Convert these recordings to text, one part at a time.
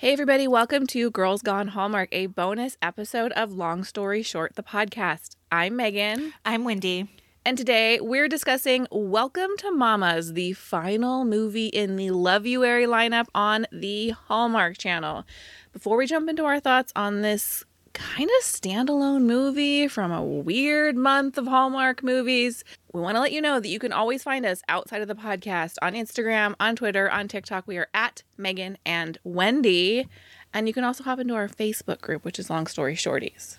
Hey, everybody, welcome to Girls Gone Hallmark, a bonus episode of Long Story Short, the podcast. I'm Megan. I'm Wendy. And today we're discussing Welcome to Mamas, the final movie in the Loveuary lineup on the Hallmark channel. Before we jump into our thoughts on this kind of standalone movie from a weird month of Hallmark movies. We want to let you know that you can always find us outside of the podcast on Instagram, on Twitter, on TikTok. We are at Megan and Wendy. And you can also hop into our Facebook group, which is Long Story Shorties.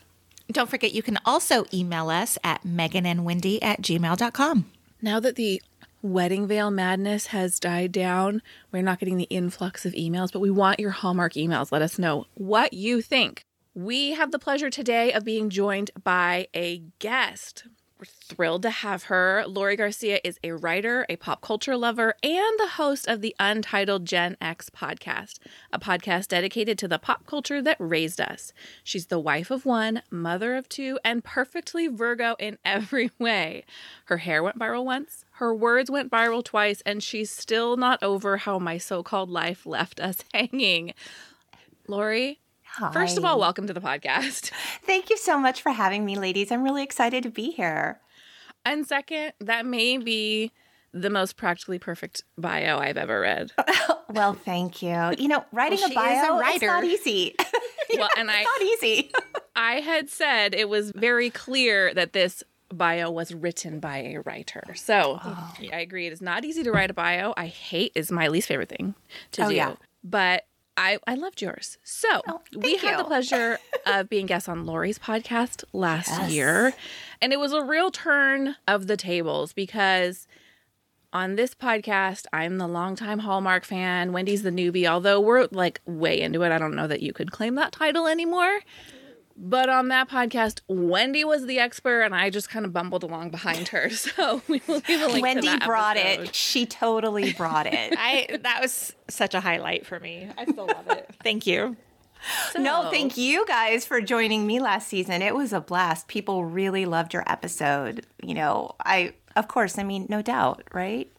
Don't forget, you can also email us at meganandwendy at gmail.com. Now that the wedding veil madness has died down, we're not getting the influx of emails, but we want your Hallmark emails. Let us know what you think. We have the pleasure today of being joined by a guest. We're thrilled to have her. Lori Garcia is a writer, a pop culture lover, and the host of the Untitled Gen X podcast, a podcast dedicated to the pop culture that raised us. She's the wife of one, mother of two, and perfectly Virgo in every way. Her hair went viral once, her words went viral twice, and she's still not over how my so called life left us hanging. Lori, Hi. First of all, welcome to the podcast. Thank you so much for having me, ladies. I'm really excited to be here. And second, that may be the most practically perfect bio I've ever read. well, thank you. You know, writing Well, a bio is a writer. not easy. Well, and I not easy. I had said it was very clear that this bio was written by a writer. So oh. I agree. It is not easy to write a bio. I hate is my least favorite thing to Oh, do. yeah. But I, I loved yours. So Oh, we had the pleasure of being guests on Lori's podcast last Yes. year. And it was a real turn of the tables because on this podcast, I'm the longtime Hallmark fan. Wendy's the newbie, although we're like way into it. I don't know that you could claim that title anymore. But on that podcast, Wendy was the expert, and I just kind of bumbled along behind her. So we will leave a link to Wendy brought episode. it. She totally brought it. I that was such a highlight for me. I still love it. Thank you. No, thank you guys for joining me last season. It was a blast. People really loved your episode. You know, I, of course, I mean, no doubt, right?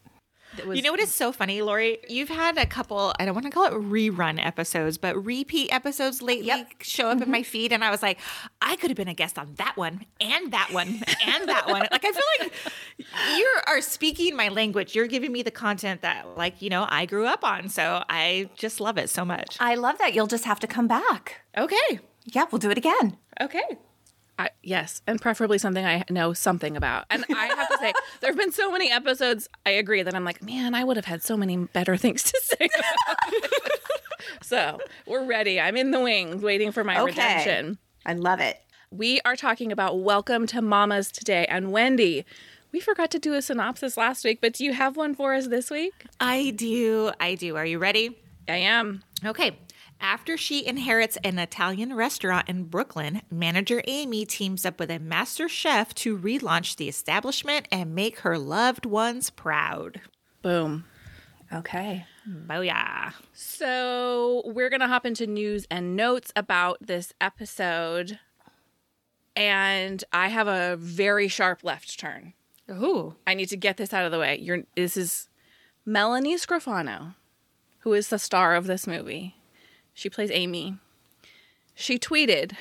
Was- You know what is so funny, Lori? You've had a couple, I don't want to call it rerun episodes, but repeat episodes lately Yep. show up in my mm-hmm. feed. And I was like, I could have been a guest on that one and that one and that one. Like, I feel like you are speaking my language. You're giving me the content that, like, you know, I grew up on. So I just love it so much. I love that. You'll just have to come back. Okay. Yeah, we'll do it again. Okay. I, yes, and preferably something I know something about. And I have to say, there have been so many episodes. I agree that I'm like, man, I would have had so many better things to say. About so we're ready. I'm in the wings, waiting for my Okay. redemption. I love it. We are talking about Welcome to Mamas today. And Wendy, we forgot to do a synopsis last week, but do you have one for us this week? I do. I do. Are you ready? I am. Okay. After she inherits an Italian restaurant in Brooklyn, manager Amy teams up with a master chef to relaunch the establishment and make her loved ones proud. Boom. Okay. Booyah. So we're going to hop into news and notes about this episode. And I have a very sharp left turn. Ooh. I need to get this out of the way. You're this is Melanie Scrofano, who is the star of this movie. She plays Amy. She tweeted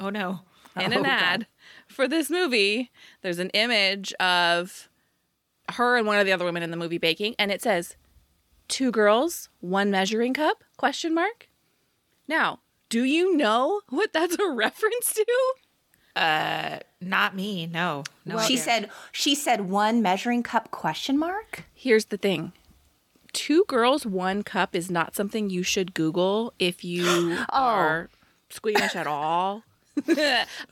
Oh no. in Oh, an God. ad for this movie. There's an image of her and one of the other women in the movie baking, and it says, two girls, one measuring cup? Question mark. Now, do you know what that's a reference to? Uh, not me. No. No. she idea. said she said one measuring cup question mark. Here's the thing. Two girls, one cup is not something you should Google if you are squeamish at all.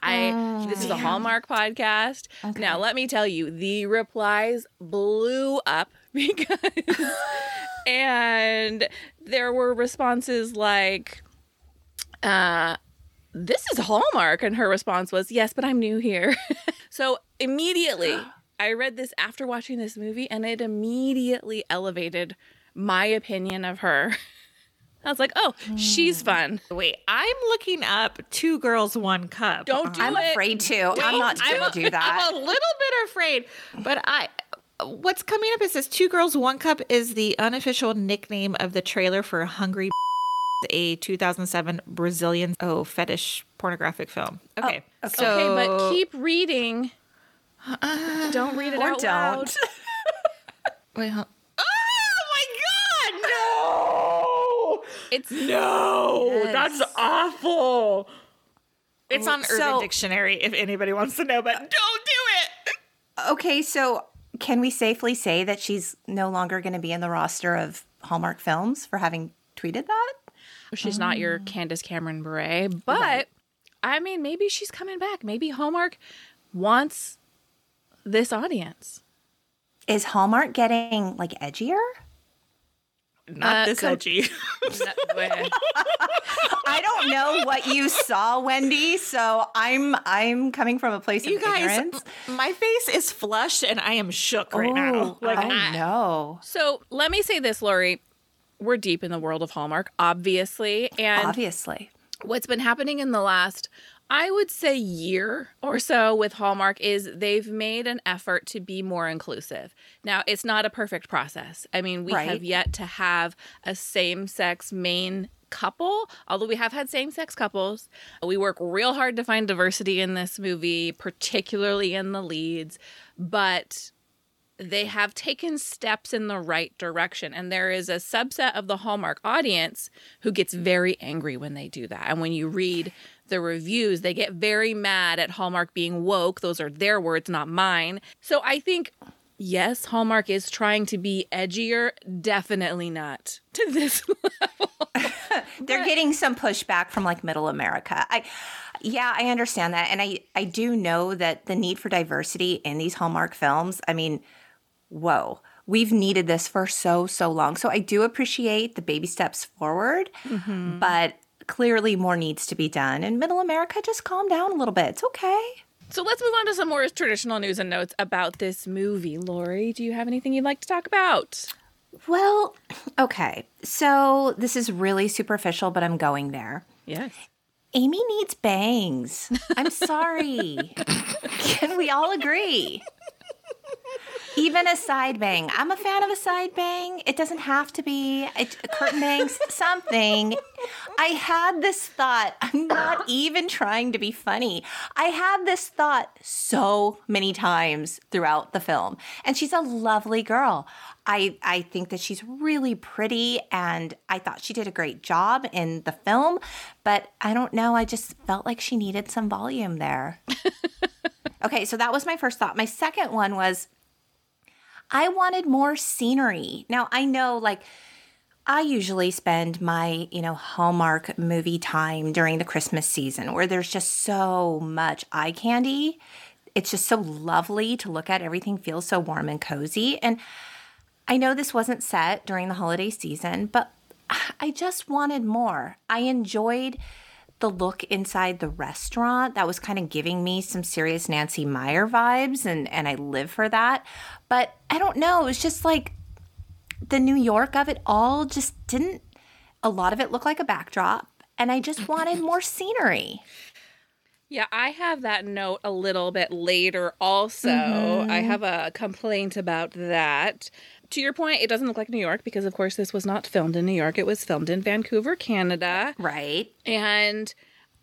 I this is a Hallmark podcast. Now let me tell you, the replies blew up because and there were responses like uh this is Hallmark and her response was yes, but I'm new here. so immediately I read this after watching this movie and it immediately elevated my opinion of her. I was like, "Oh, she's hmm. fun." Wait, I'm looking up two girls, one cup. Don't do I'm it. afraid to. I'm not I'm going to do that. I'm a little bit afraid, but I. What's coming up is this: two girls, one cup is the unofficial nickname of the trailer for Hungry. a 2007 Brazilian oh fetish pornographic film. Oh, okay, so okay, but keep reading. Uh, don't read it Or out don't. loud. wait, hold- oh my god, no! It's No, that's awful. It's oh, on Urban So- Dictionary if anybody wants to know, but uh, don't do it. Okay, so can we safely say that she's no longer going to be in the roster of Hallmark films for having tweeted that? she's not your mm. Candace Cameron Bure, but I mean, maybe she's coming back. Maybe Hallmark wants this audience. Is Hallmark getting like edgier? Not Uh, this com- edgy. I don't know what you saw, Wendy. So I'm I'm coming from a place you of guys, ignorance. m- my face is flushed and I am shook right now. Like, oh I- no, so let me say this, Lori. We're deep in the world of Hallmark, obviously, and obviously. what's been happening in the last I would say year or so with Hallmark is they've made an effort to be more inclusive. Now, it's not a perfect process. I mean, we Right. have yet to have a same-sex main couple, although we have had same-sex couples. We work real hard to find diversity in this movie, particularly in the leads, but they have taken steps in the right direction. And there is a subset of the Hallmark audience who gets very angry when they do that. And when you read the reviews, they get very mad at Hallmark being woke. Those are their words, not mine. So I think. Yes, Hallmark is trying to be edgier. Definitely not to this level. They're getting some pushback from like middle America. I yeah, I understand that. And I I do know that the need for diversity in these Hallmark films, I mean, whoa. We've needed this for so so long. So I do appreciate the baby steps forward, mm-hmm. but clearly more needs to be done. And middle America just calm down a little bit. It's okay. So let's move on to some more traditional news and notes about this movie. Lori, do you have anything you'd like to talk about? Well, okay. So this is really superficial, but I'm going there. Yes. Amy needs bangs. I'm sorry. Can we all agree? Even a side bang. I'm a fan of a side bang. It doesn't have to be a, a curtain bangs, something. I had this thought. I'm not even trying to be funny. I had this thought so many times throughout the film. And she's a lovely girl. I, I think that she's really pretty and I thought she did a great job in the film, but I don't know. I just felt like she needed some volume there. okay, so that was my first thought. My second one was I wanted more scenery. Now, I know like I usually spend my, you know, Hallmark movie time during the Christmas season where there's just so much eye candy. It's just so lovely to look at. Everything feels so warm and cozy. And I know this wasn't set during the holiday season, but I just wanted more. I enjoyed the look inside the restaurant. That was kind of giving me some serious Nancy Meyer vibes, and, and I live for that. But I don't know. It was just like the New York of it all just didn't, a lot of it looked like a backdrop. And I just wanted more scenery. Yeah, I have that note a little bit later also. I mm-hmm. have a complaint about that. To your point, it doesn't look like New York because, of course, this was not filmed in New York. It was filmed in Vancouver, Canada. Right. And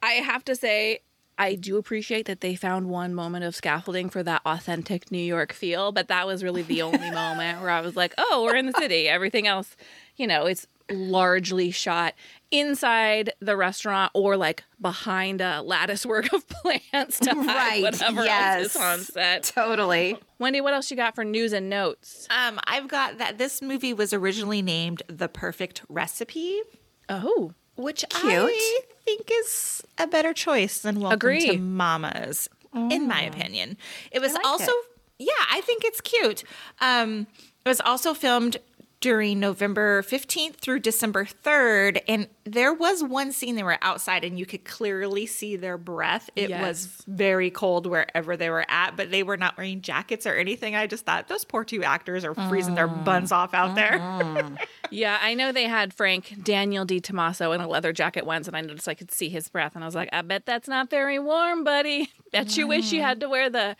I have to say, I do appreciate that they found one moment of scaffolding for that authentic New York feel, but that was really the only moment where I was like, oh, we're in the city. Everything else, you know, it's largely shot inside the restaurant or like behind a lattice work of plants to hide Right, whatever yes. else is on set. Totally. Wendy, what else you got for news and notes? Um, I've got that this movie was originally named The Perfect Recipe, Oh, which Cute. I think is a better choice than Welcome Agree. to Mamas, in my opinion. It was like also, it. yeah, I think it's cute. Um, it was also filmed during November 15th through December 3rd. And there was one scene they were outside and you could clearly see their breath. It was very cold wherever they were at, but they were not wearing jackets or anything. I just thought those poor two actors are freezing their mm. buns off out there. Mm. Yeah, I know they had Frank Daniel Di Tomasso in a leather jacket once, and I noticed I could see his breath, and I was like, I bet that's not very warm, buddy. Bet you wish you mm. had to wear the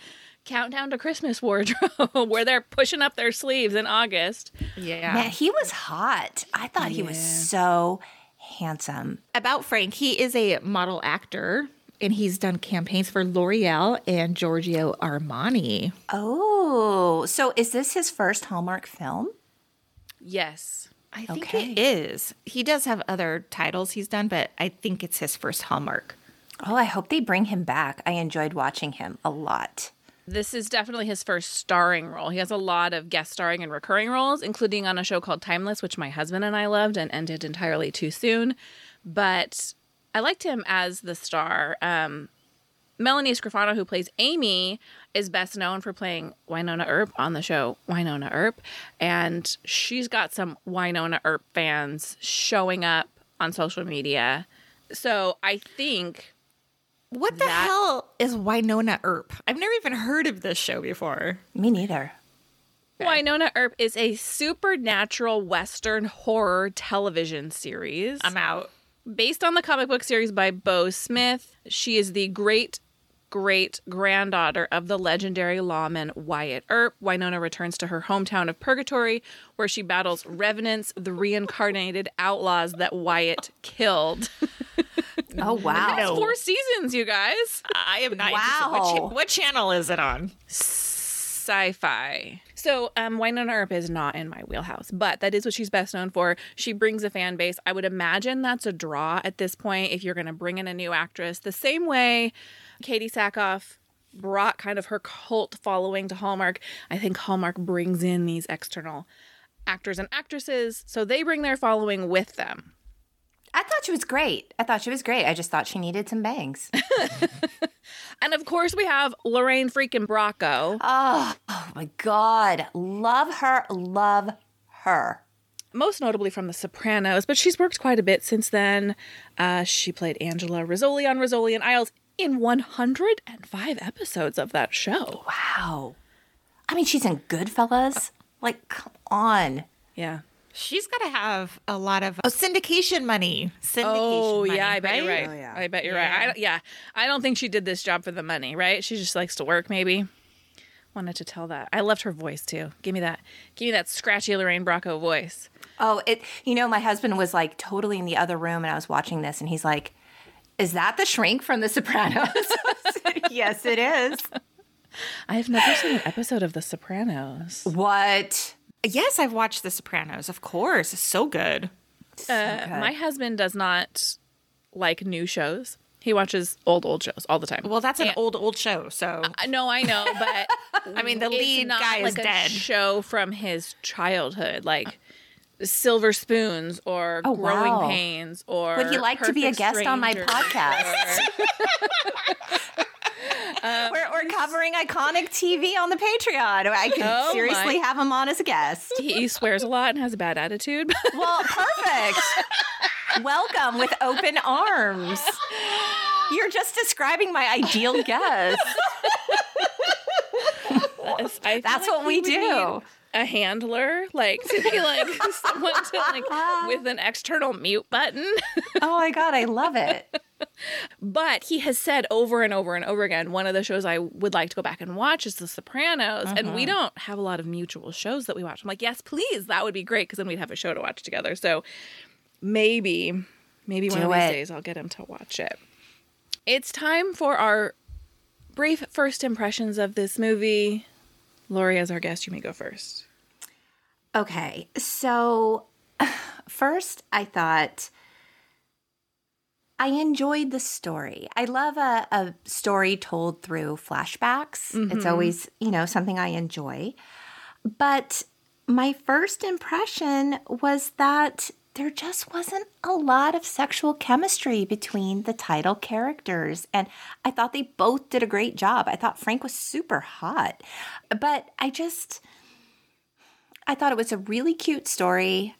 countdown to Christmas wardrobe where they're pushing up their sleeves in August. yeah. Man, he was hot. I thought he was so handsome. About Frank, he is a model actor and he's done campaigns for L'Oreal and Giorgio Armani. Oh, so is this his first Hallmark film? Yes. I think Okay. it is. He does have other titles he's done, but I think it's his first Hallmark. Oh, I hope they bring him back. I enjoyed watching him a lot. This is definitely his first starring role. He has a lot of guest starring and recurring roles, including on a show called Timeless, which my husband and I loved and ended entirely too soon. But I liked him as the star. Um, Melanie Scrofano, who plays Amy, is best known for playing Wynonna Earp on the show Wynonna Earp. And she's got some Wynonna Earp fans showing up on social media. So I think What the That- hell is Wynonna Earp? I've never even heard of this show before. Me neither. Wynonna Earp is a supernatural Western horror television series. I'm out. Based on the comic book series by Beau Smith, she is the great great granddaughter of the legendary lawman Wyatt Earp. Wynonna returns to her hometown of Purgatory, where she battles revenants, the reincarnated outlaws that Wyatt killed. Oh, wow. No. Four seasons, you guys. I am not Wow. What, cha- what channel is it on? sci-fi. So um, Wynonna Earp is not in my wheelhouse, but that is what she's best known for. She brings a fan base. I would imagine that's a draw at this point if you're going to bring in a new actress. The same way Katee Sackhoff brought kind of her cult following to Hallmark. I think Hallmark brings in these external actors and actresses, so they bring their following with them. I thought she was great. I thought she was great. I just thought she needed some bangs. And of course, we have Lorraine freaking Bracco. oh, oh my God. Love her. Love her. most notably from The Sopranos, but she's worked quite a bit since then. Uh, she played Angela Rizzoli on Rizzoli and Isles in 105 episodes of that show. Wow. I mean, she's in Goodfellas. Like, come on. Yeah. She's got to have a lot of oh, syndication money. Syndication Oh money, yeah, I bet you're right. Oh, yeah. I bet you're right. I, yeah, I don't think she did this job for the money, right? She just likes to work, maybe. Wanted to tell that. I loved her voice too. Give me that. Give me that scratchy Lorraine Bracco voice. Oh, it. You know, my husband was like totally in the other room, and I was watching this, and he's like, "Is that the shrink from The Sopranos?" Said, yes, it is. I have never seen an episode of The Sopranos. What? Yes, I've watched The Sopranos. Of course, it's so good. Uh, my husband does not like new shows. He watches old old shows all the time. Well, that's an And- old old show. So I know, I know, but I mean, the lead guy is like a dead. show from his childhood, like Silver Spoons or Oh, Growing wow. Pains or Would you like to be a Perfect guest on my podcast? or- Um, we're, we're covering iconic TV on the Patreon. I could Oh, seriously my. have him on as a guest. he, he swears a lot and has a bad attitude. Well, perfect. Welcome with open arms. You're just describing my ideal guest. That's like what we he do. A handler, like to be like someone to like with an external mute button. Oh my God, I love it. But he has said over and over and over again, one of the shows I would like to go back and watch is The Sopranos. And Mm-hmm. we don't have a lot of mutual shows that we watch. I'm like, yes, please, that would be great because then we'd have a show to watch together. So maybe, maybe one Do of these it. days I'll get him to watch it. It's time for our brief first impressions of this movie. Lori, as our guest, you may go first. Okay, so first I thought I enjoyed the story. I love a, a story told through flashbacks. It's mm-hmm. always, you know, something I enjoy. But my first impression was that there just wasn't a lot of sexual chemistry between the title characters. And I thought they both did a great job. I thought Frank was super hot. But I just. I thought it was a really cute story.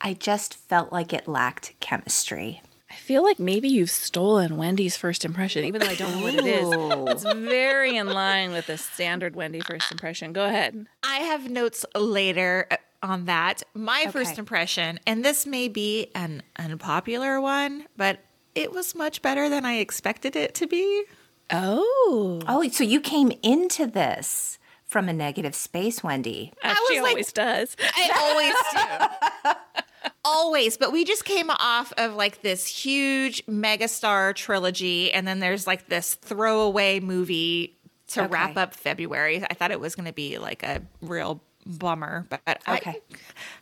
I just felt like it lacked chemistry. I feel like maybe you've stolen Wendy's first impression, even though I don't know what it is. It's very in line with the standard Wendy first impression. Go ahead. I have notes later uh, on that. My first impression, and this may be an unpopular one, but it was much better than I expected it to be. Oh. Oh, so you came into this from a negative space, Wendy. As I she was like- always does. I always do. always, but we just came off of like this huge megastar trilogy, and then there's like this throwaway movie to Okay. wrap up February. I thought it was going to be like a real bummer, but Okay. I,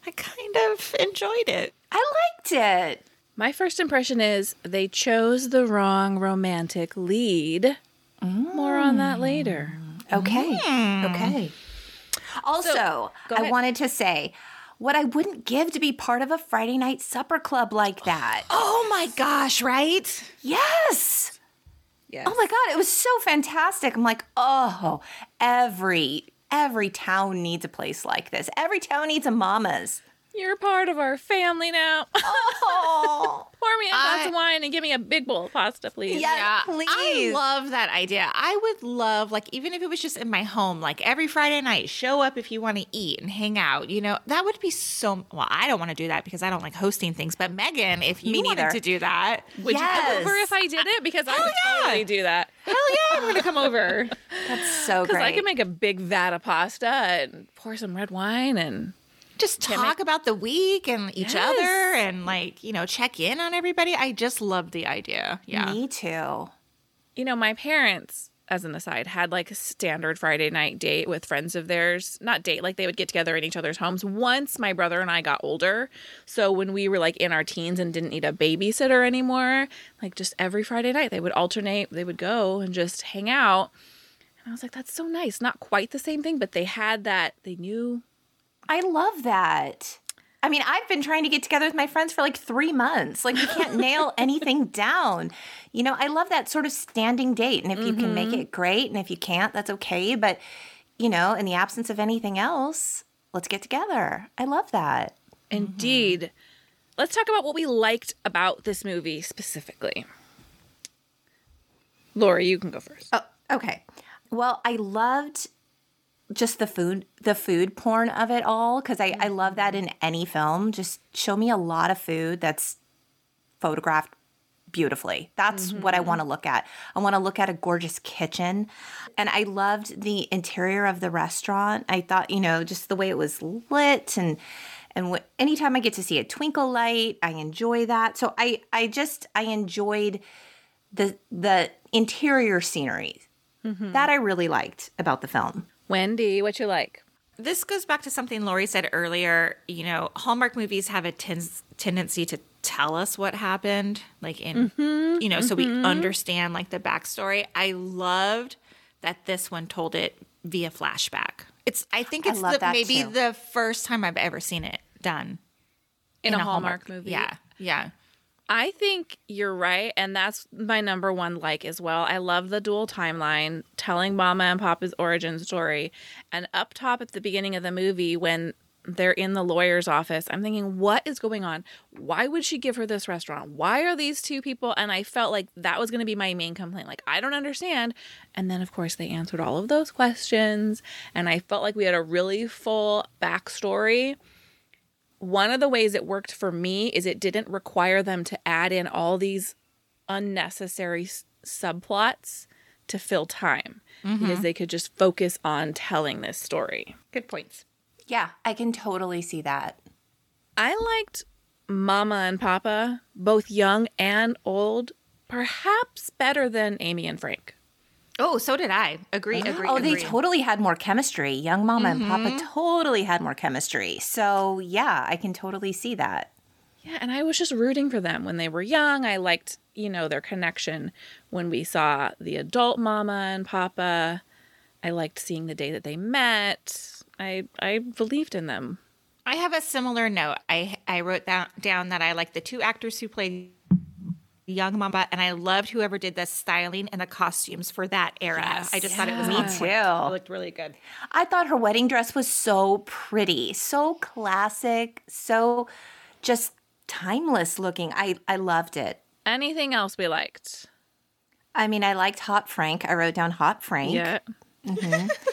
I kind of enjoyed it. I liked it. My first impression is they chose the wrong romantic lead. More on that later. Okay. Hmm. Okay. Also, go I wanted to say what I wouldn't give to be part of a Friday night supper club like that. Oh my gosh, right? Yes. Yes. Oh my god, it was so fantastic. I'm like, "Oh, every every town needs a place like this. Every town needs a mama's." You're part of our family now. Oh. Pour me a glass I- of wine and give me a big bowl of pasta, please. Yeah. I Please. I love that idea. I would love, like, even if it was just in my home, like every Friday night, show up if you want to eat and hang out. You know, that would be so. Well, I don't want to do that because I don't like hosting things. But Megan, if you Me wanted neither. to do that, Would you come over if I did it? Because I would yeah. totally do that. hell yeah, I'm going to come over. That's so great. Because. I can make a big vat of pasta and pour some red wine and Just talk about the week and each Yes. other and, like, you know, check in on everybody. I just love the idea. Yeah. Me too. you know, my parents, as an aside, had like a standard Friday night date with friends of theirs. Not date, like they would get together in each other's homes. Once my brother and I got older, so when we were like in our teens and didn't need a babysitter anymore, like just every Friday night they would alternate, they would go and just hang out. And I was like, that's so nice. Not quite the same thing, but they had that, they knew. I love that. I mean, I've been trying to get together with my friends for like three months. Like, we can't nail anything down. You know, I love that sort of standing date. And if you can make mm-hmm. it, great. And if you can't, that's okay. But, you know, in the absence of anything else, let's get together. I love that. Indeed. Mm-hmm. Let's talk about what we liked about this movie specifically. Lori, you can go first. Oh, okay. Well, I loved just the food, the food porn of it all, because I, I love that in mm-hmm. any film. Just show me a lot of food that's photographed beautifully. That's what I mm-hmm. want to look at. I want to look at a gorgeous kitchen. And I loved the interior of the restaurant. I thought, you know, just the way it was lit and and wh- anytime I get to see a twinkle light, I enjoy that. So I I just I enjoyed the the interior scenery. Mm-hmm. That I really liked about the film. Wendy, what you like? this goes back to something Lori said earlier. You know, Hallmark movies have a ten- tendency to tell us what happened, like in, mm-hmm, you know, so we mm-hmm. understand like the backstory. I loved that this one told it via flashback. It's, I think I it's love the, that maybe too. the first time I've ever seen it done In, a, Hallmark, movie. Yeah, yeah. I think you're right. And that's my number one like as well. I love the dual timeline, telling Mama and Papa's origin story. And up top at the beginning of the movie, when they're in the lawyer's office, I'm thinking, what is going on? Why would she give her this restaurant? Why are these two people? And I felt like that was going to be my main complaint. Like, I don't understand. And then, of course, they answered all of those questions. And I felt like we had a really full backstory one of the ways it worked for me is it didn't require them to add in all these unnecessary s- subplots to fill time because mm-hmm. they could just focus on telling this story. Good points. Yeah, I can totally see that. I liked Mama and Papa, both young and old, perhaps better than Amy and Frank. Oh, so did I. Agree, agree, Oh, they totally had more chemistry. Young Mama and Papa mm-hmm. totally had more chemistry. So, yeah, I can totally see that. Yeah, and I was just rooting for them when they were young. I liked, you know, their connection when we saw the adult mama and papa. I liked seeing the day that they met. I I believed in them. I have a similar note. I I wrote down down that I like the two actors who played young Mamba, and I loved whoever did the styling and the costumes for that era. I just thought it was Me on too. It looked really good. I thought her wedding dress was so pretty, so classic, so just timeless looking. I, I loved it. Anything else we liked? I mean, I liked Hot Frank. I wrote down Hot Frank. Yeah. Mm-hmm.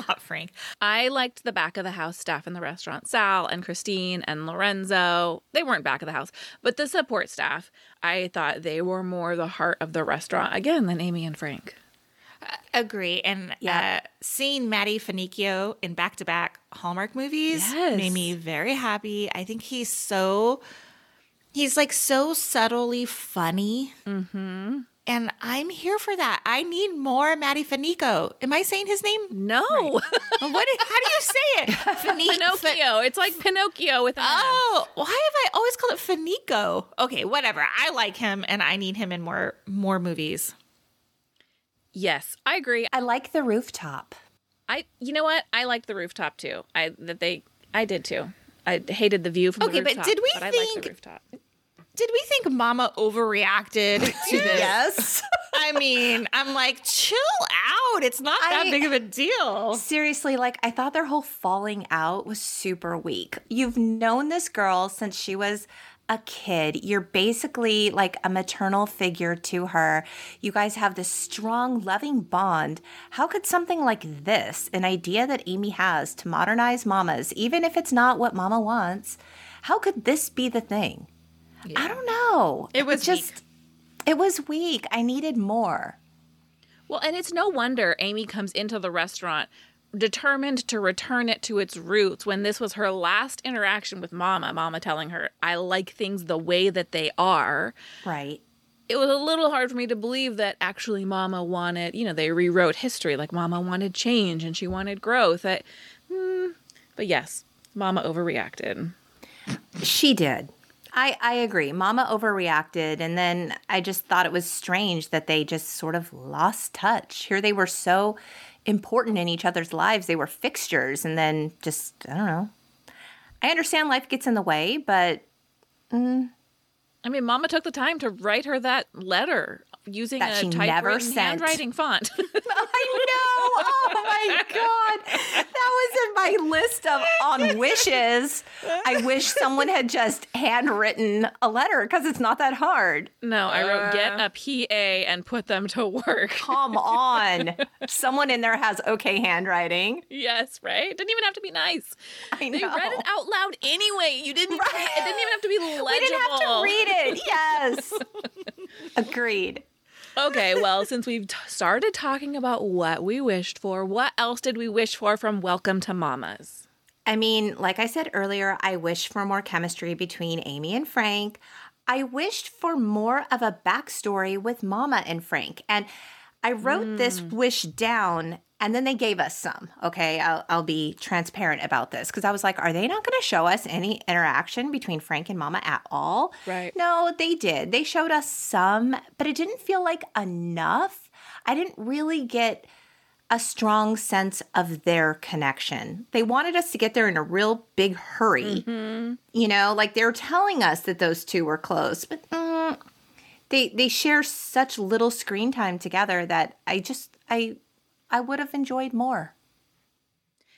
Hot Frank. I liked the back of the house staff in the restaurant. Sal and Christine and Lorenzo. They weren't back of the house, but the support staff. I thought they were more the heart of the restaurant again than Amy and Frank. Agree. And Yeah. uh, seeing Matty Finicchio in back to back Hallmark movies Yes. made me very happy. I think he's so, he's like so subtly funny. Mm-hmm. And I'm here for that. I need more Matty Finicco. Am I saying his name? No. what? How do you say it? Fini- Pinocchio. It's like Pinocchio with an S. Oh, why have I always called it Finico? Okay, whatever. I like him, and I need him in more more movies. Yes, I agree. I like the rooftop. I you know what? I liked the rooftop too. I that they I did too. I hated the view from Okay, the but rooftop. did we but I liked think- the rooftop. Did we think Mama overreacted to this? Yes. I mean, I'm like, chill out. It's not that I- big of a deal. Seriously, like I thought their whole falling out was super weak. You've known this girl since she was a kid. You're basically like a maternal figure to her. You guys have this strong, loving bond. How could something like this, an idea that Amy has to modernize mamas, even if it's not what mama wants, how could this be the thing? I don't know. It was just, it was weak. I needed more. Well, and it's no wonder Amy comes into the restaurant determined to return it to its roots when this was her last interaction with Mama. Mama telling her, I like things the way that they are. Right. It was a little hard for me to believe that actually Mama wanted, you know, they rewrote history. Like Mama wanted change and she wanted growth. I, hmm, but yes, Mama overreacted. She did. I, I agree. Mama overreacted. And then I just thought it was strange that they just sort of lost touch. Here they were so important in each other's lives. They were fixtures. And then just, I don't know. I understand life gets in the way, but mm. I mean, Mama took the time to write her that letter using That a typewritten handwriting font. I know. Oh my God. That was in my list of on wishes. I wish someone had just handwritten a letter because it's not that hard. no, I wrote uh. get a PA and put them to work. Come on. Someone in there has okay handwriting. Yes, right? Didn't even have to be nice. I They know. read it out loud anyway. You didn't. Right. It didn't even have to be legible. We didn't have to read it. Yes. Agreed. Okay, well, since we've t- started talking about what we wished for, what else did we wish for from Welcome to Mamas? I mean, like I said earlier, I wish for more chemistry between Amy and Frank. I wished for more of a backstory with Mama and Frank. And I wrote this hmm. wish down and then they gave us some. Okay, I'll, I'll be transparent about this because I was like, are they not going to show us any interaction between Frank and Mama at all? Right. No, they did. They showed us some, but it didn't feel like enough. I didn't really get a strong sense of their connection. They wanted us to get there in a real big hurry. You know, like they were telling us that those two were close, but mm, they they share such little screen time together that I just I I would have enjoyed more.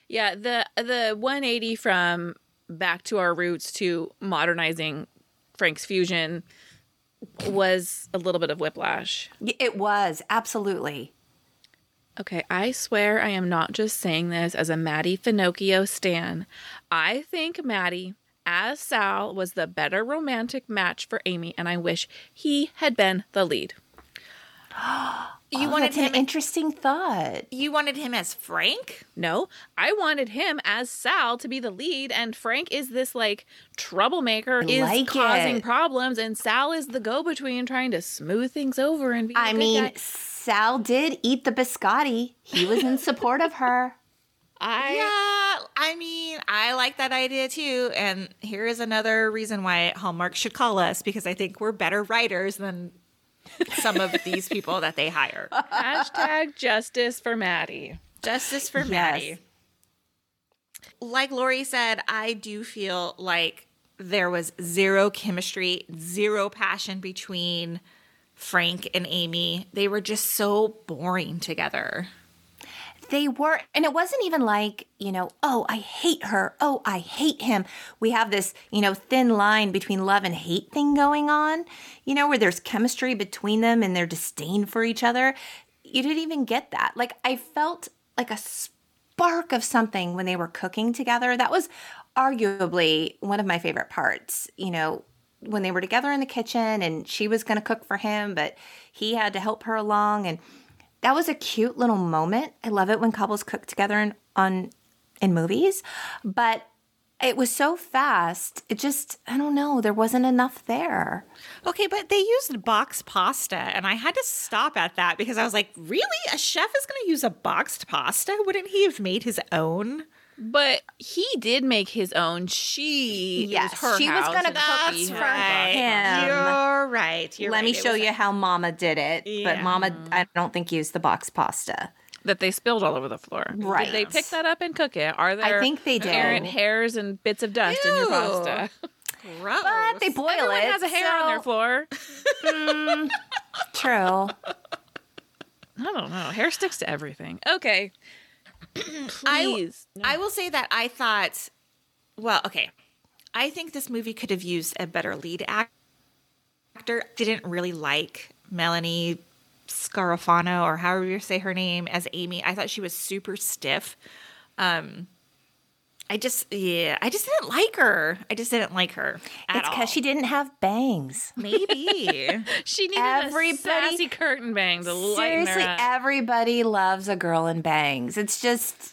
Yeah, the the 180 from back to our roots to modernizing Frank's fusion was a little bit of whiplash. It was absolutely. Okay, I swear I am not just saying this as a Matty Finochio stan. I think Maddie, as Sal, was the better romantic match for Amy, and I wish he had been the lead. You Oh, wanted that's an him. interesting thought. you wanted him as Frank. No, I wanted him as Sal to be the lead, and Frank is this like troublemaker, is like causing it. problems, and Sal is the go between trying to smooth things over and be. a I good mean, guy. Sal did eat the biscotti. He was in support of her. I Yeah, I mean, I like that idea too. And here is another reason why Hallmark should call us because I think we're better writers than some of these people that they hire. hashtag justice for Maddie. Justice for Yes. Maddie. Like Lori said, I do feel like there was zero chemistry, zero passion between Frank and Amy. They were just so boring together. They were, and it wasn't even like, you know, oh, I hate her. Oh, I hate him. We have this, you know, thin line between love and hate thing going on, you know, where there's chemistry between them and their disdain for each other. You didn't even get that. Like, I felt like a spark of something when they were cooking together. That was arguably one of my favorite parts, you know, when they were together in the kitchen and she was going to cook for him, but he had to help her along. And that was a cute little moment. I love it when couples cook together in, on in movies, but it was so fast. It just I don't know, there wasn't enough there. Okay, but they used boxed pasta, and I had to stop at that because I was like, really? A chef is going to use a boxed pasta? Wouldn't he have made his own? But he did make his own. She, Yes, it was her she was house, gonna and cook he for had him. You're right. You're Let right. me It show you a- how Mama did it. But Mama, I don't think used the box pasta. that they spilled all over the floor. Did they pick that up and cook it? Are there? I think they errant did. hairs and bits of dust in your Ew. pasta. Gross. But they boil Everyone it. has a hair on their so- floor. Mm, true. I don't know. Hair sticks to everything. Okay. I- Please. I will say that I thought, well, okay. I think this movie could have used a better lead act- actor. Didn't really like Melanie Scarafano or however you say her name as Amy. I thought she was super stiff. Um, I just, yeah, I just didn't like her. I just didn't like her. At It's because she didn't have bangs. maybe. she needed everybody- a sassy curtain bang to lighten her Seriously, up. everybody loves a girl in bangs. It's just,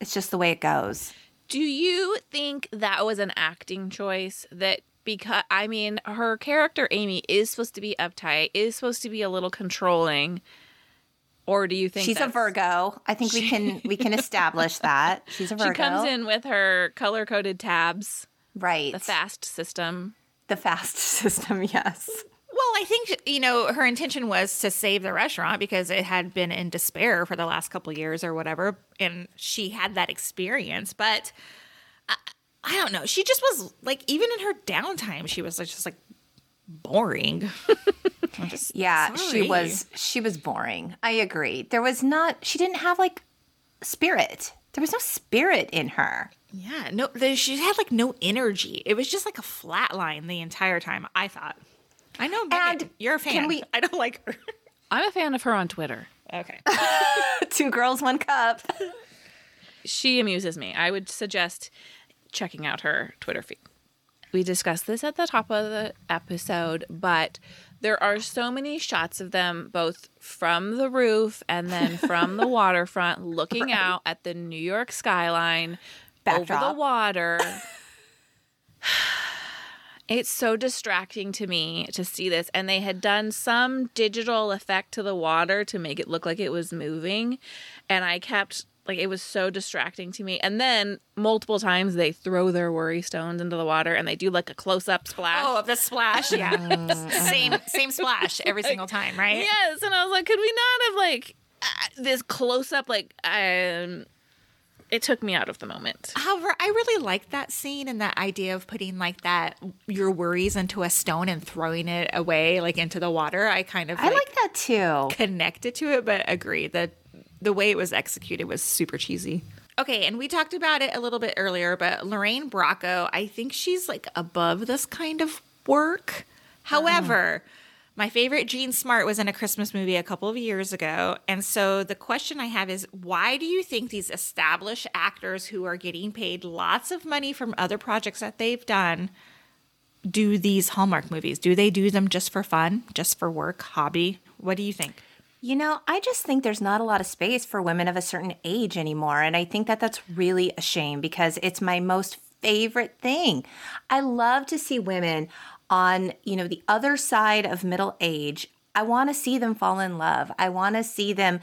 it's just the way it goes. Do you think that was an acting choice that because I mean her character Amy is supposed to be uptight, is supposed to be a little controlling, or do you think She's a Virgo. I think we can we can establish that she's a Virgo. She comes in with her color coded tabs, right. the fast system. the fast system. Yes. Well, I think you know her intention was to save the restaurant because it had been in despair for the last couple of years or whatever, and she had that experience. But I, I don't know. She just was like, even in her downtime, she was just like boring. Just Yeah, sorry. she was she was boring. I agree. There was not she didn't have like spirit. There was no spirit in her. Yeah, no, there, she had like no energy. It was just like a flat line the entire time. I thought. I know, Megan, And you're a fan. can we- I don't like her. I'm a fan of her on Twitter. okay. Two girls, one cup. She amuses me. I would suggest checking out her Twitter feed. We discussed this at the top of the episode, but there are so many shots of them both from the roof and then from the waterfront looking out at the New York skyline over the water. It's so distracting to me to see this. And they had done some digital effect to the water to make it look like it was moving. And I kept, like, it was so distracting to me. And then multiple times they throw their worry stones into the water and they do like a close up splash. Oh, of the splash, yeah. same same splash every single time, right? Yes. And I was like, could we not have, like, uh, this close up, like, um, it took me out of the moment. However, I really like that scene and that idea of putting like that your worries into a stone and throwing it away like into the water. I kind of I like that too. connected to it, but agree that the way it was executed was super cheesy. Okay, and we talked about it a little bit earlier, but Lorraine Bracco, I think she's like above this kind of work. However, my favorite Jean Smart was in a Christmas movie a couple of years ago. And so the question I have is why do you think these established actors who are getting paid lots of money from other projects that they've done do these Hallmark movies? Do they do them just for fun, just for work, hobby? What do you think? You know, I just think there's not a lot of space for women of a certain age anymore. And I think that that's really a shame because it's my most favorite thing. I love to see women on, you know, the other side of middle age. I want to see them fall in love. I want to see them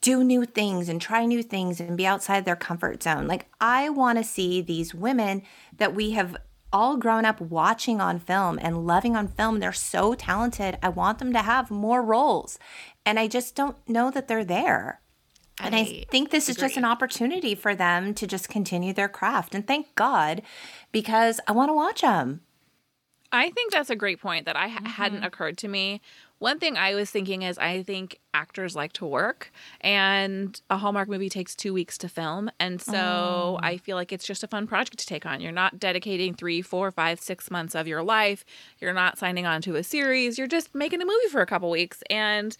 do new things and try new things and be outside their comfort zone. Like, I want to see these women that we have all grown up watching on film and loving on film. They're so talented. I want them to have more roles. And I just don't know that they're there. And I I think this is just an opportunity for them to just continue their craft. And thank God, because I want to watch them. I think that's a great point that I ha- hadn't mm-hmm. occurred to me. One thing I was thinking is I think actors like to work, and a Hallmark movie takes two weeks to film, and so oh. I feel like it's just a fun project to take on. You're not dedicating three, four, five, six months of your life. You're not signing on to a series. You're just making a movie for a couple weeks, and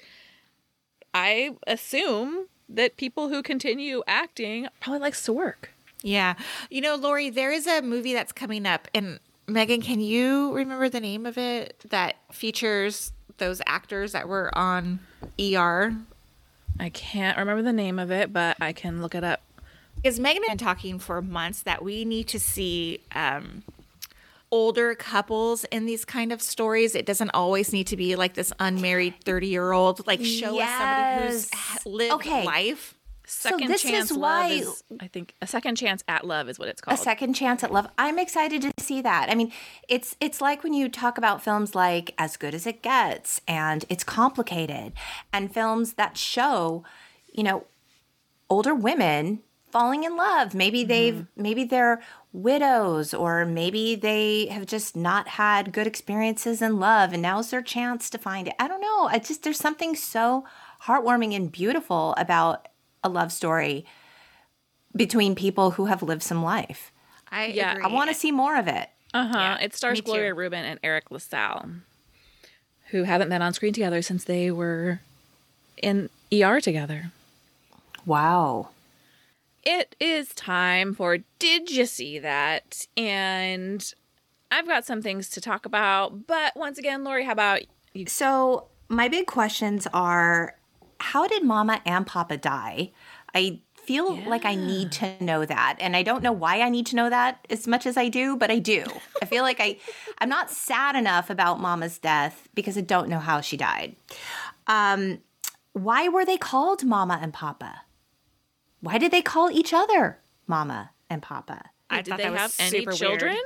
I assume that people who continue acting probably likes to work. Yeah. You know, Lori, there is a movie that's coming up. And Megan, can you remember the name of it that features those actors that were on ER? I can't remember the name of it, but I can look it up. Because Megan been talking for months that we need to see um, older couples in these kind of stories. It doesn't always need to be like this unmarried 30 year old. Like, show us somebody who's Yes. lived Okay. life. Second this chance is love why- is, I think a second chance at love is what it's called. a second chance at love. I'm excited to see that. I mean, it's it's like when you talk about films like As Good as It Gets and It's Complicated and films that show, you know, older women falling in love. Maybe they've mm-hmm. maybe they're widows or maybe they have just not had good experiences in love and now's their chance to find it. I don't know. I just there's something so heartwarming and beautiful about a love story between people who have lived some life. I Yeah, agree. I want to see more of it. Uh huh. Yeah, it stars me too. Gloria Reuben and Eric LaSalle, who haven't been on screen together since they were in ER together. Wow. It is time for Did You See That? And I've got some things to talk about, but once again, Lori, how about you? So, my big questions are how did mama and papa die? I feel like I need to know that. And I don't know why I need to know that as much as I do, but I do. I feel like I I'm not sad enough about mama's death because I don't know how she died. Um why were they called mama and papa? Why did they call each other mama and papa? I Did thought they that was have any super children?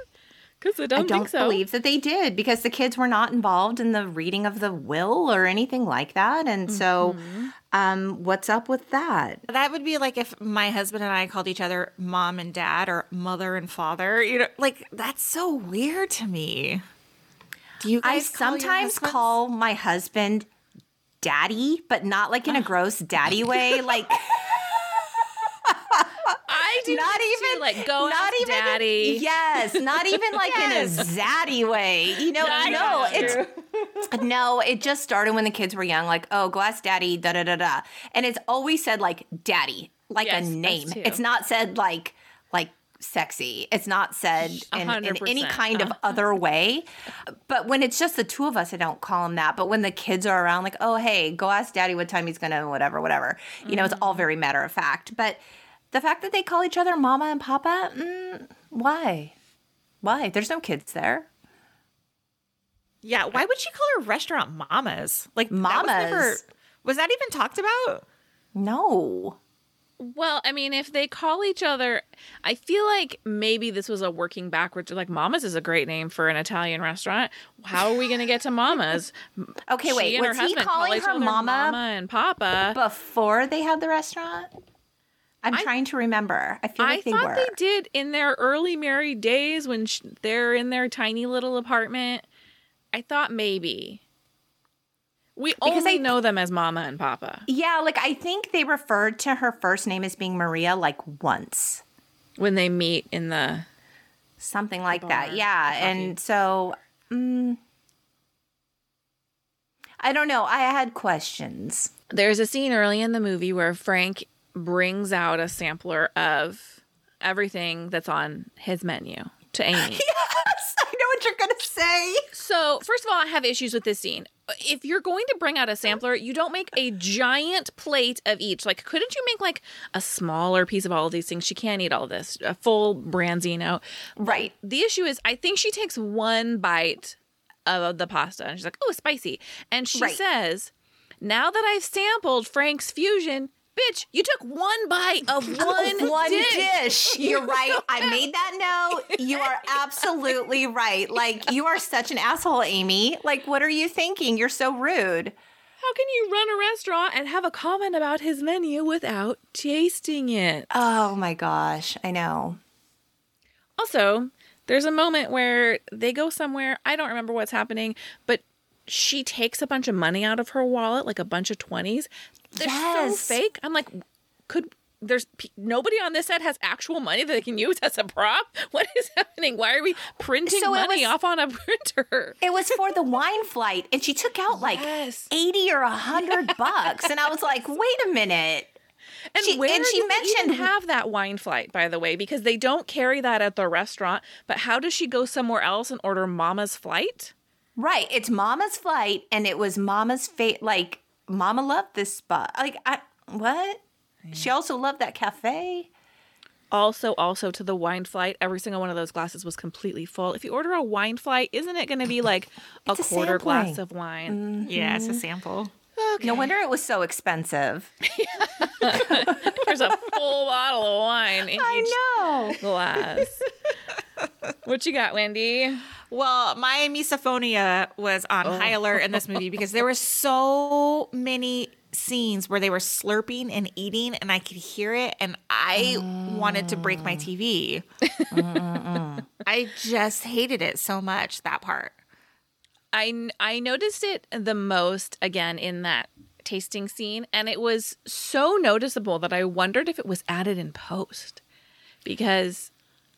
Because I don't, I don't think so. believe that they did because the kids were not involved in the reading of the will or anything like that. And so, Mm-hmm. um, what's up with that? That would be like if my husband and I called each other mom and dad or mother and father. You know, like that's so weird to me. Do you I call sometimes call my husband daddy, but not like in a gross daddy way. Like, I do not too, even like go not even daddy. yes, not even like Yes. in a zaddy way. You know, Yeah, no, it's no, it just started when the kids were young. Like, oh, go ask daddy, da da da da, and it's always said like daddy, like Yes, a name. It's not said like like sexy. It's not said in, in any kind of other way. But when it's just the two of us, I don't call him that. But when the kids are around, like, oh hey, go ask daddy what time he's gonna whatever, whatever. You know, it's all very matter of fact. But the fact that they call each other mama and papa, mm, why? Why? There's no kids there. Yeah, why would she call her restaurant mamas? Like that was, Mamas. never, was that even talked about? No. Well, I mean, if they call each other, I feel like maybe this was a working backwards. Like, Mama's is a great name for an Italian restaurant. How are we going to get to Mama's? Okay, She wait. and her Was he husband call calling her mama, Mama and Papa. before they had the restaurant? I'm trying to remember. I feel I like they thought were. they did in their early married days when sh- they're in their tiny little apartment. I thought maybe. We Because only I- know them as Mama and Papa Yeah, like I think they referred to her first name as being Maria like once. when they meet in the. Something like Bar, that. Yeah. And so mm, I don't know. I had questions. There's a scene early in the movie where Frank brings out a sampler of everything that's on his menu to Amy. Yes, I know what you're going to say. So, first of all, I have issues with this scene. If you're going to bring out a sampler, you don't make a giant plate of each. Like, couldn't you make like a smaller piece of all of these things? She can't eat all of this. A full branzino. Right. The issue is, I think she takes one bite of the pasta and she's like, "Oh, spicy," and she Right. says, "Now that I've sampled Frank's fusion." Bitch, you took one bite of one, one dish. dish. You're right. I made that note. You are absolutely right. Like you are such an asshole, Amy. Like what are you thinking? You're so rude. How can you run a restaurant and have a comment about his menu without tasting it? Oh my gosh, I know. Also, there's a moment where they go somewhere. I don't remember what's happening, but she takes a bunch of money out of her wallet, like a bunch of 20s. They're Yes. so fake. I'm like, could there's p- nobody on this set has actual money that they can use as a prop? What is happening? Why are we printing So money was- off on a printer? It was for the wine flight, and she took out like Yes. 80 or 100 bucks. And I was like, wait a minute. And She- where and she do they even mentioned- have that wine flight, by the way, because they don't carry that at the restaurant. But how does she go somewhere else and order Mama's flight? Right. It's mama's flight, and it was mama's fate. Like, mama loved this spot. Like, I, What? She also loved that cafe. Also, also to the wine flight, every single one of those glasses was completely full. If you order a wine flight, isn't it going to be like a a quarter glass of wine? Mm-hmm. Yeah, it's a sample. No wonder it was so expensive. There's a full bottle of wine in each know. glass. What you got, Wendy? Well, my misophonia was on high oh. alert in this movie because there were so many scenes where they were slurping and eating, and I could hear it, and I wanted to break my TV. I just hated it so much, that part. I I noticed it the most again in that tasting scene, and it was so noticeable that I wondered if it was added in post because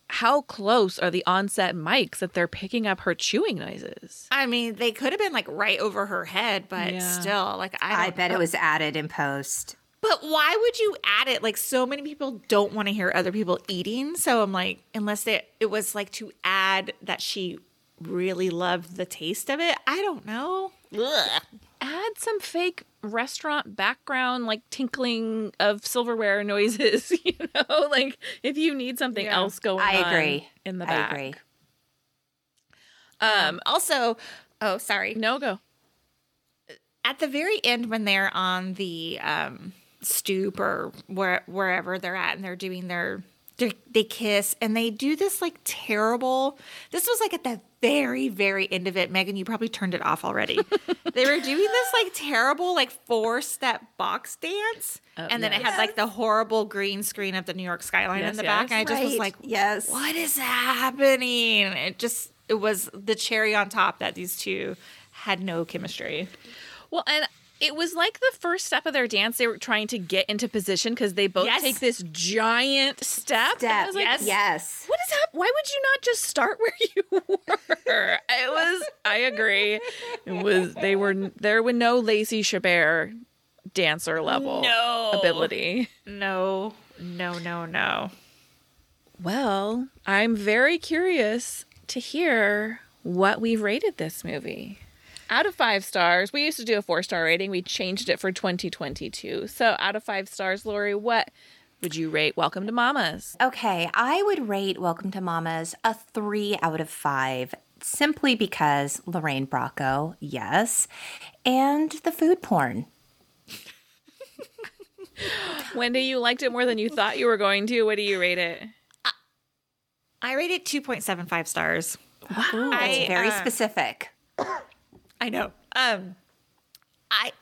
how close are the onset mics that they're picking up her chewing noises? I mean, they could have been like right over her head, but Yeah. still, like, I, I don't bet know. it was added in post. But why would you add it? Like so many people don't want to hear other people eating. So I'm like, unless it it was like to add that she really loved the taste of it. I don't know. Ugh. Add some fake restaurant background, like tinkling of silverware noises. You know, like if you need something Yeah. else going I on agree. in the back I back. agree. Um. Also, oh, sorry. No go. At the very end, when they're on the um stoop or where wherever they're at, and they're doing their they they kiss and they do this like terrible. This was like at the very very end of it. Megan, you probably turned it off already. they were doing this like terrible like four step box dance, oh, and then it had like the horrible green screen of the New York skyline Yes, in the yes. back, and I just was like, yes. what is happening? It just it was the cherry on top that these two had no chemistry. Well, and it was like the first step of their dance. They were trying to get into position because they both Yes. take this giant step. And I Step. was like, yes. yes. What is happening? Why would you not just start where you were? It was. I agree. It was. They were. There were no Lacey Chabert dancer level No. ability. No, no, no, no. Well, I'm very curious to hear what we've rated this movie. Out of five stars, we used to do a four star rating. We changed it for 2022. So, out of five stars, Lori, what would you rate Welcome to Mamas? Okay, I would rate Welcome to Mamas a three out of five simply because Lorraine Bracco, yes, and the food porn. Wendy, you liked it more than you thought you were going to. What do you rate it? I rated 2.75 stars. Ooh, that's I, very uh, specific. I know. Um I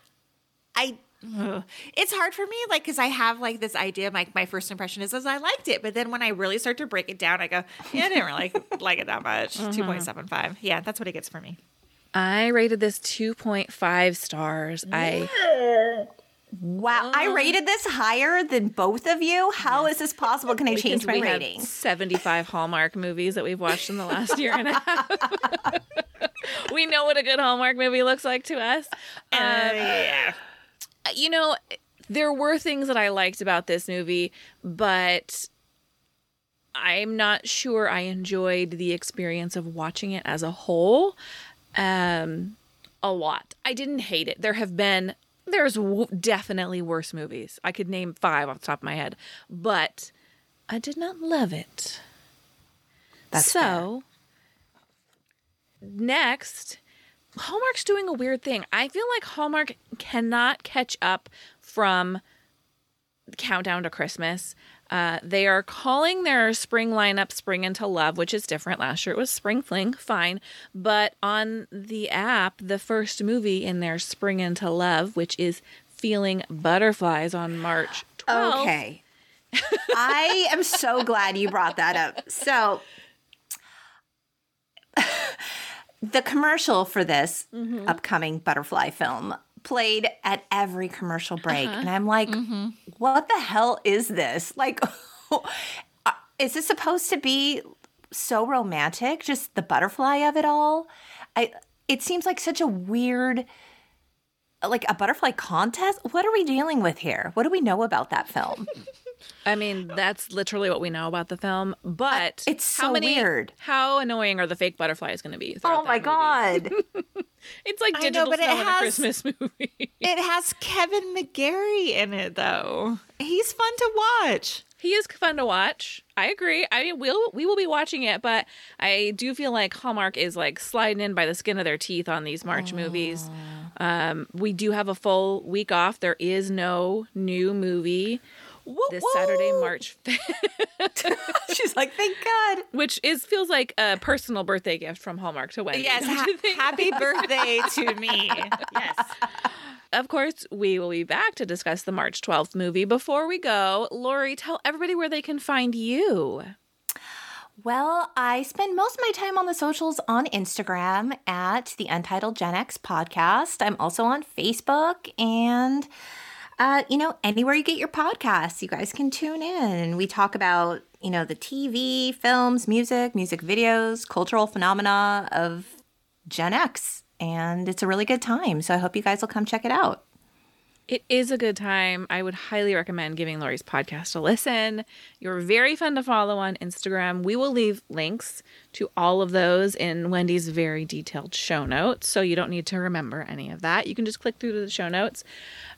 I ugh. it's hard for me like cuz I have like this idea like my first impression is as I liked it, but then when I really start to break it down I go, yeah, I didn't really like, like it that much. 2.75. Yeah, that's what it gets for me. I rated this 2.5 stars. I Wow, I rated this higher than both of you. How is this possible? Can I change my we have rating? 75 Hallmark movies that we've watched in the last year and a half. we know what a good Hallmark movie looks like to us. Um, yeah. you know, there were things that I liked about this movie, but I'm not sure I enjoyed the experience of watching it as a whole um, a lot. I didn't hate it. There have been, there's w- definitely worse movies. I could name five off the top of my head, but I did not love it. That's so, next, Hallmark's doing a weird thing. I feel like Hallmark cannot catch up from Countdown to Christmas. Uh, they are calling their spring lineup Spring into Love, which is different. Last year it was Spring Fling, fine. But on the app, the first movie in their Spring into Love, which is Feeling Butterflies on March 12th. Okay. I am so glad you brought that up. So, the commercial for this upcoming butterfly film played at every commercial break. Uh-huh. And I'm like, mm-hmm. what the hell is this? Like, uh, is this supposed to be so romantic? Just the butterfly of it all? I. It seems like such a weird like a butterfly contest? What are we dealing with here? What do we know about that film? I mean, that's literally what we know about the film. But it's how so many, weird. How annoying are the fake butterflies going to be? oh my god. It's like I know, digital but it snow in a has- Christmas movie. It has Kevin McGarry in it, though. He's fun to watch. He is fun to watch. I agree. I mean, we'll we will be watching it, but I do feel like Hallmark is like sliding in by the skin of their teeth on these March movies. Um, we do have a full week off. There is no new movie Woo, this woo. Saturday, March 5th, She's like, thank God. which is feels like a personal birthday gift from Hallmark to Wendy. Yes, ha- happy birthday to me. Yes. Of course, we will be back to discuss the March 12th movie. Before we go, Lori, tell everybody where they can find you. Well, I spend most of my time on the socials on Instagram at the Untitled Gen X podcast. I'm also on Facebook and, uh, you know, anywhere you get your podcasts, you guys can tune in. We talk about, you know, the TV, films, music, music videos, cultural phenomena of Gen X. And it's a really good time. So I hope you guys will come check it out. It is a good time. I would highly recommend giving Lori's podcast a listen. You're very fun to follow on Instagram. We will leave links to all of those in Wendy's very detailed show notes, so you don't need to remember any of that. You can just click through to the show notes.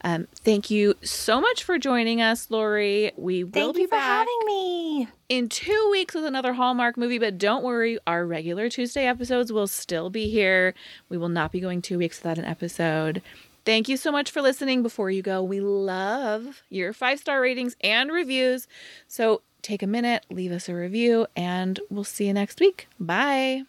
Um, thank you so much for joining us, Lori. We will Thank be you for back having me. in two weeks with another Hallmark movie, but don't worry, our regular Tuesday episodes will still be here. We will not be going two weeks without an episode. Thank you so much for listening. Before you go, we love your five star ratings and reviews. So take a minute, leave us a review, and we'll see you next week. Bye.